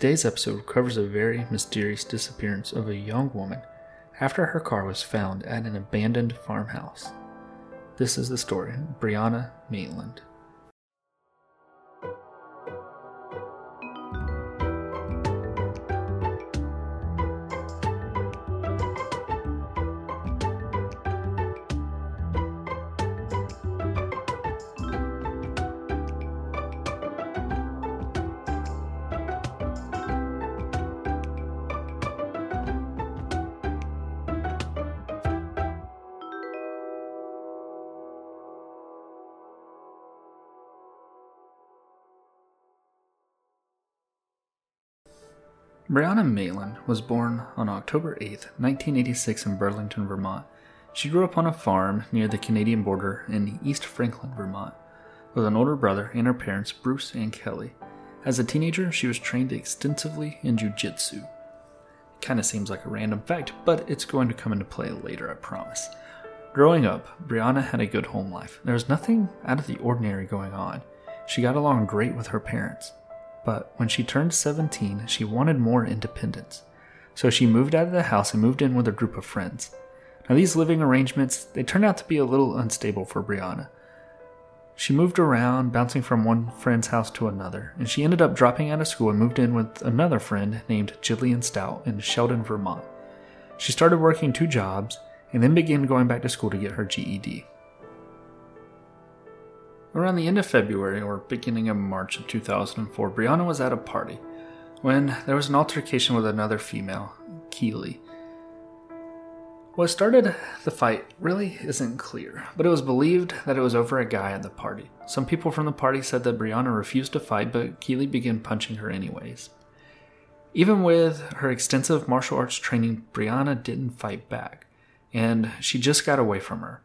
Today's episode covers a very mysterious disappearance of a young woman after her car was found at an abandoned farmhouse. This is the story Brianna Maitland. Brianna Maitland was born on October 8, 1986, in Burlington, Vermont. She grew up on a farm near the Canadian border in East Franklin, Vermont, with an older brother and her parents, Bruce and Kelly. As a teenager, she was trained extensively in jujitsu. Kind of seems like a random fact, but it's going to come into play later, I promise. Growing up, Brianna had a good home life. There was nothing out of the ordinary going on. She got along great with her parents but when she turned 17, she wanted more independence. So she moved out of the house and moved in with a group of friends. Now these living arrangements, they turned out to be a little unstable for Brianna. She moved around, bouncing from one friend's house to another, and she ended up dropping out of school and moved in with another friend named Jillian Stout in Sheldon, Vermont. She started working two jobs and then began going back to school to get her GED. Around the end of February or beginning of March of 2004, Brianna was at a party when there was an altercation with another female, Keely. What started the fight really isn't clear, but it was believed that it was over a guy at the party. Some people from the party said that Brianna refused to fight, but Keely began punching her anyways. Even with her extensive martial arts training, Brianna didn't fight back, and she just got away from her.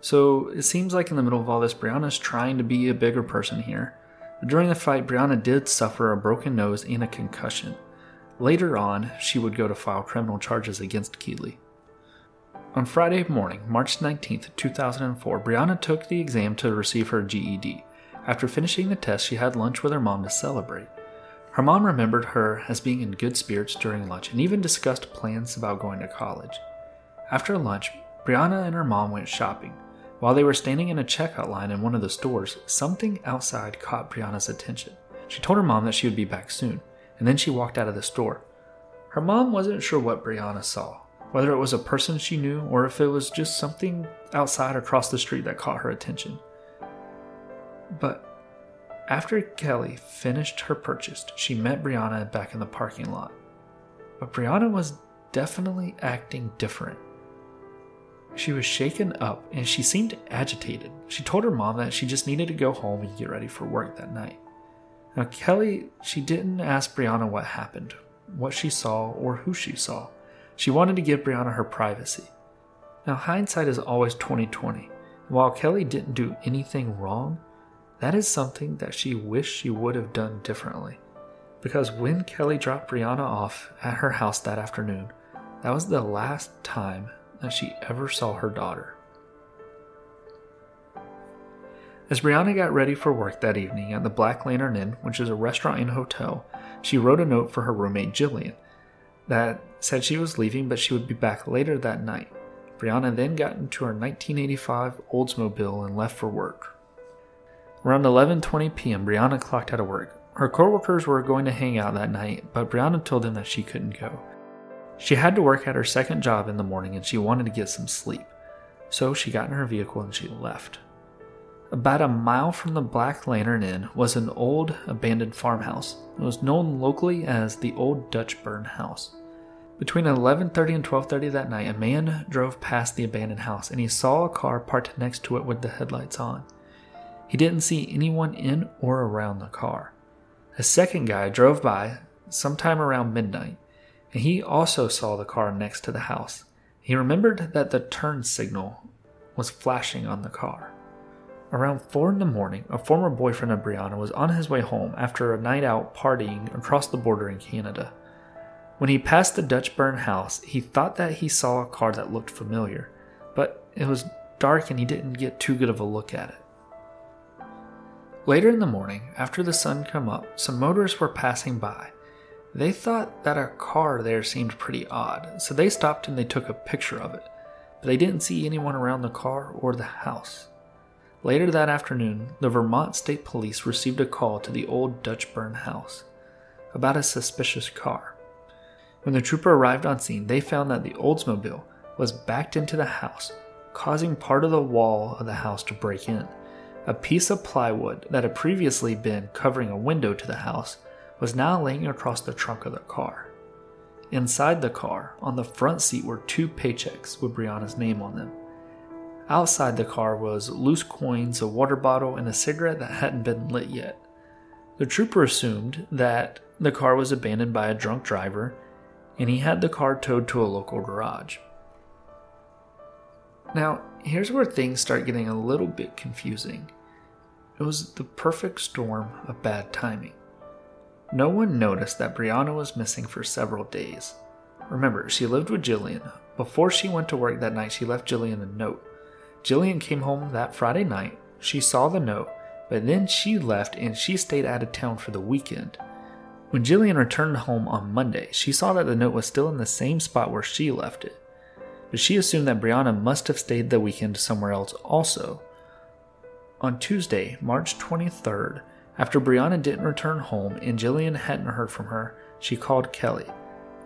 So it seems like in the middle of all this, Brianna's trying to be a bigger person here. But during the fight, Brianna did suffer a broken nose and a concussion. Later on, she would go to file criminal charges against Keeley. On Friday morning, March 19, 2004, Brianna took the exam to receive her GED. After finishing the test, she had lunch with her mom to celebrate. Her mom remembered her as being in good spirits during lunch and even discussed plans about going to college. After lunch, Brianna and her mom went shopping. While they were standing in a checkout line in one of the stores, something outside caught Brianna's attention. She told her mom that she would be back soon, and then she walked out of the store. Her mom wasn't sure what Brianna saw, whether it was a person she knew or if it was just something outside across the street that caught her attention. But after Kelly finished her purchase, she met Brianna back in the parking lot. But Brianna was definitely acting different. She was shaken up and she seemed agitated. She told her mom that she just needed to go home and get ready for work that night. Now, Kelly, she didn't ask Brianna what happened, what she saw, or who she saw. She wanted to give Brianna her privacy. Now, hindsight is always 2020. While Kelly didn't do anything wrong, that is something that she wished she would have done differently. Because when Kelly dropped Brianna off at her house that afternoon, that was the last time that she ever saw her daughter. As Brianna got ready for work that evening at the Black Lantern Inn, which is a restaurant and hotel, she wrote a note for her roommate Jillian that said she was leaving but she would be back later that night. Brianna then got into her 1985 Oldsmobile and left for work. Around 11:20 p.m., Brianna clocked out of work. Her coworkers were going to hang out that night, but Brianna told them that she couldn't go. She had to work at her second job in the morning and she wanted to get some sleep. So she got in her vehicle and she left. About a mile from the Black Lantern Inn was an old abandoned farmhouse. It was known locally as the Old Dutchburn House. Between 11:30 and 12:30 that night, a man drove past the abandoned house and he saw a car parked next to it with the headlights on. He didn't see anyone in or around the car. A second guy drove by sometime around midnight and he also saw the car next to the house. He remembered that the turn signal was flashing on the car. Around 4 in the morning, a former boyfriend of Brianna was on his way home after a night out partying across the border in Canada. When he passed the Dutchburn house, he thought that he saw a car that looked familiar, but it was dark and he didn't get too good of a look at it. Later in the morning, after the sun came up, some motorists were passing by They thought that a car there seemed pretty odd, so they stopped and they took a picture of it, but they didn't see anyone around the car or the house. Later that afternoon, the Vermont State Police received a call to the old Dutchburn house about a suspicious car. When the trooper arrived on scene, they found that the Oldsmobile was backed into the house, causing part of the wall of the house to break in. A piece of plywood that had previously been covering a window to the house was now laying across the trunk of the car. Inside the car, on the front seat, were two paychecks with Brianna's name on them. Outside the car was loose coins, a water bottle, and a cigarette that hadn't been lit yet. The trooper assumed that the car was abandoned by a drunk driver, and he had the car towed to a local garage. Now, here's where things start getting a little bit confusing. It was the perfect storm of bad timing. No one noticed that Brianna was missing for several days. Remember, she lived with Jillian. Before she went to work that night, she left Jillian a note. Jillian came home that Friday night. She saw the note, but then she left and she stayed out of town for the weekend. When Jillian returned home on Monday, she saw that the note was still in the same spot where she left it. But she assumed that Brianna must have stayed the weekend somewhere else also. On Tuesday, March 23rd, after Brianna didn't return home and Jillian hadn't heard from her, she called Kelly.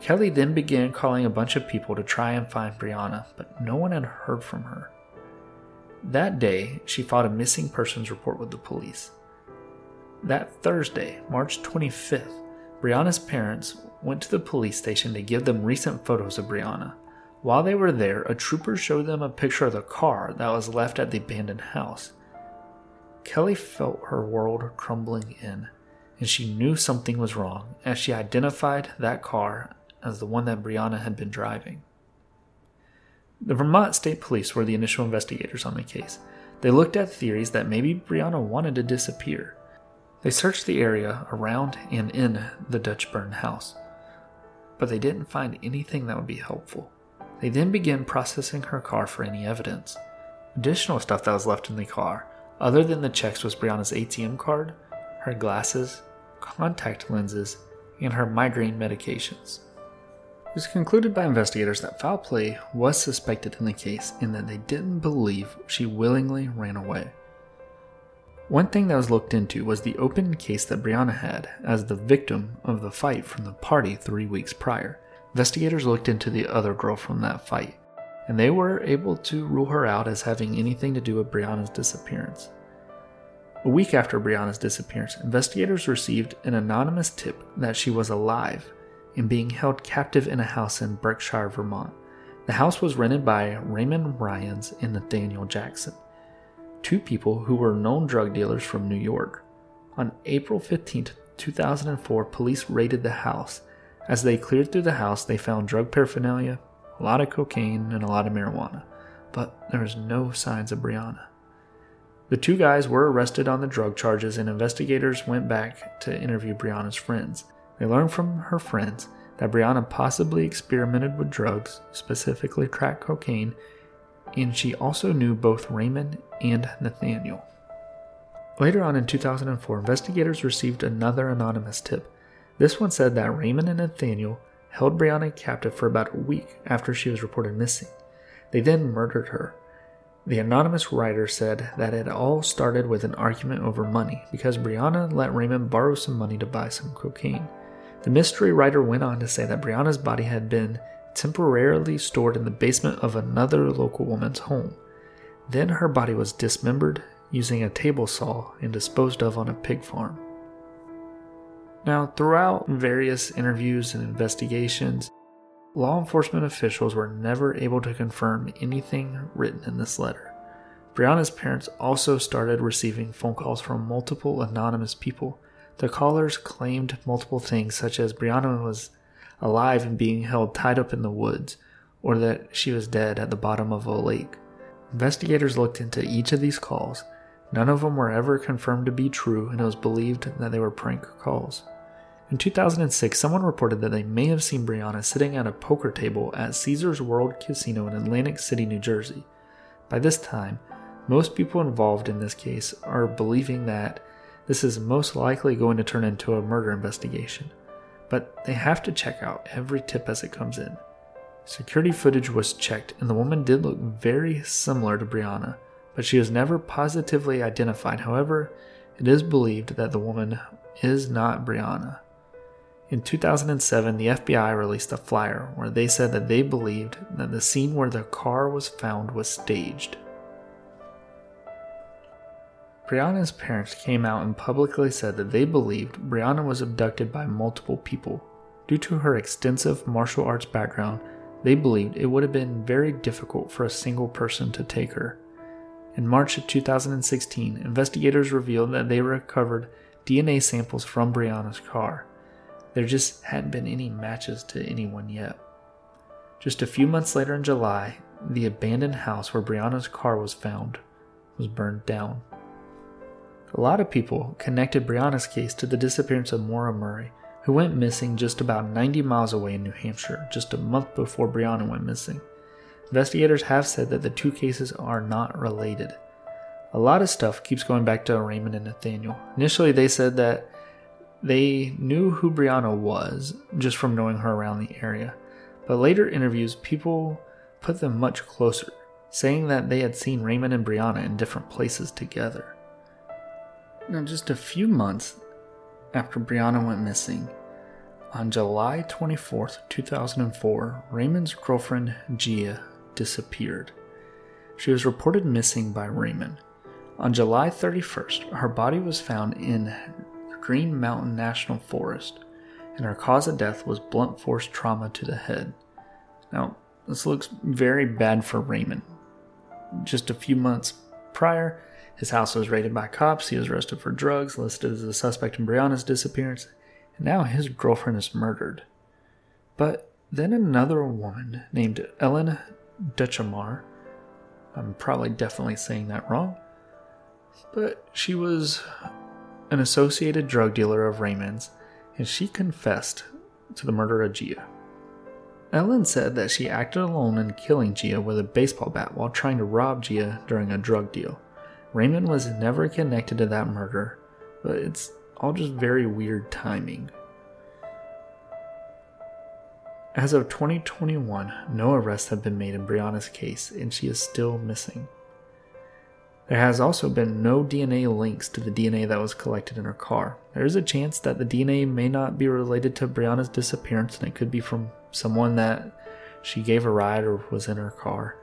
Kelly then began calling a bunch of people to try and find Brianna, but no one had heard from her. That day, she filed a missing persons report with the police. That Thursday, March 25th, Brianna's parents went to the police station to give them recent photos of Brianna. While they were there, a trooper showed them a picture of the car that was left at the abandoned house. Kelly felt her world crumbling in, and she knew something was wrong as she identified that car as the one that Brianna had been driving. The Vermont State Police were the initial investigators on the case. They looked at theories that maybe Brianna wanted to disappear. They searched the area around and in the Dutchburn house, but they didn't find anything that would be helpful. They then began processing her car for any evidence. Additional stuff that was left in the car other than the checks was Brianna's ATM card, her glasses, contact lenses, and her migraine medications. It was concluded by investigators that foul play was suspected in the case and that they didn't believe she willingly ran away. One thing that was looked into was the open case that Brianna had as the victim of the fight from the party three weeks prior. Investigators looked into the other girl from that fight and they were able to rule her out as having anything to do with Brianna's disappearance. A week after Brianna's disappearance, investigators received an anonymous tip that she was alive and being held captive in a house in Berkshire, Vermont. The house was rented by Raymond Ryans and Nathaniel Jackson, two people who were known drug dealers from New York. On April 15, 2004, police raided the house. As they cleared through the house, they found drug paraphernalia, a lot of cocaine, and a lot of marijuana, but there was no signs of Brianna. The two guys were arrested on the drug charges, and investigators went back to interview Brianna's friends. They learned from her friends that Brianna possibly experimented with drugs, specifically crack cocaine, and she also knew both Raymond and Nathaniel. Later on in 2004, investigators received another anonymous tip. This one said that Raymond and Nathaniel held Brianna captive for about a week after she was reported missing. They then murdered her. The anonymous writer said that it all started with an argument over money because Brianna let Raymond borrow some money to buy some cocaine. The mystery writer went on to say that Brianna's body had been temporarily stored in the basement of another local woman's home. Then her body was dismembered using a table saw and disposed of on a pig farm. Now, throughout various interviews and investigations, law enforcement officials were never able to confirm anything written in this letter. Brianna's parents also started receiving phone calls from multiple anonymous people. The callers claimed multiple things, such as Brianna was alive and being held tied up in the woods, or that she was dead at the bottom of a lake. Investigators looked into each of these calls. None of them were ever confirmed to be true, and it was believed that they were prank calls. In 2006, someone reported that they may have seen Brianna sitting at a poker table at Caesars World Casino in Atlantic City, New Jersey. By this time, most people involved in this case are believing that this is most likely going to turn into a murder investigation. but they have to check out every tip as it comes in. Security footage was checked, and the woman did look very similar to Brianna, but she was never positively identified. However, it is believed that the woman is not Brianna. In 2007, the FBI released a flyer where they said that they believed that the scene where the car was found was staged. Brianna's parents came out and publicly said that they believed Brianna was abducted by multiple people. Due to her extensive martial arts background, they believed it would have been very difficult for a single person to take her. In March of 2016, investigators revealed that they recovered DNA samples from Brianna's car. There just hadn't been any matches to anyone yet. Just a few months later in July, the abandoned house where Brianna's car was found was burned down. A lot of people connected Brianna's case to the disappearance of Maura Murray, who went missing just about 90 miles away in New Hampshire just a month before Brianna went missing. Investigators have said that the two cases are not related. A lot of stuff keeps going back to Raymond and Nathaniel. Initially, they said that they knew who Brianna was just from knowing her around the area, but later interviews, people put them much closer, saying that they had seen Raymond and Brianna in different places together. Now, just a few months after Brianna went missing, on July 24th, 2004, Raymond's girlfriend Gia disappeared. She was reported missing by Raymond. On July 31st, her body was found in Green Mountain National Forest, and her cause of death was blunt force trauma to the head. Now, this looks very bad for Raymond. Just a few months prior, his house was raided by cops, he was arrested for drugs, listed as a suspect in Brianna's disappearance, and now his girlfriend is murdered. But then another woman named Ellen Duchamar, I'm probably definitely saying that wrong, but she was an associated drug dealer of Raymond's, and she confessed to the murder of Gia. Ellen said that she acted alone in killing Gia with a baseball bat while trying to rob Gia during a drug deal. Raymond was never connected to that murder, but it's all just very weird timing. As of 2021, no arrests have been made in Brianna's case, and she is still missing. There has also been no DNA links to the DNA that was collected in her car. There is a chance that the DNA may not be related to Brianna's disappearance and it could be from someone that she gave a ride or was in her car.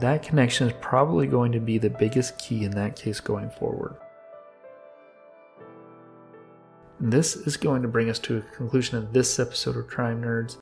That connection is probably going to be the biggest key in that case going forward. This is going to bring us to a conclusion of this episode of Crime Nerds.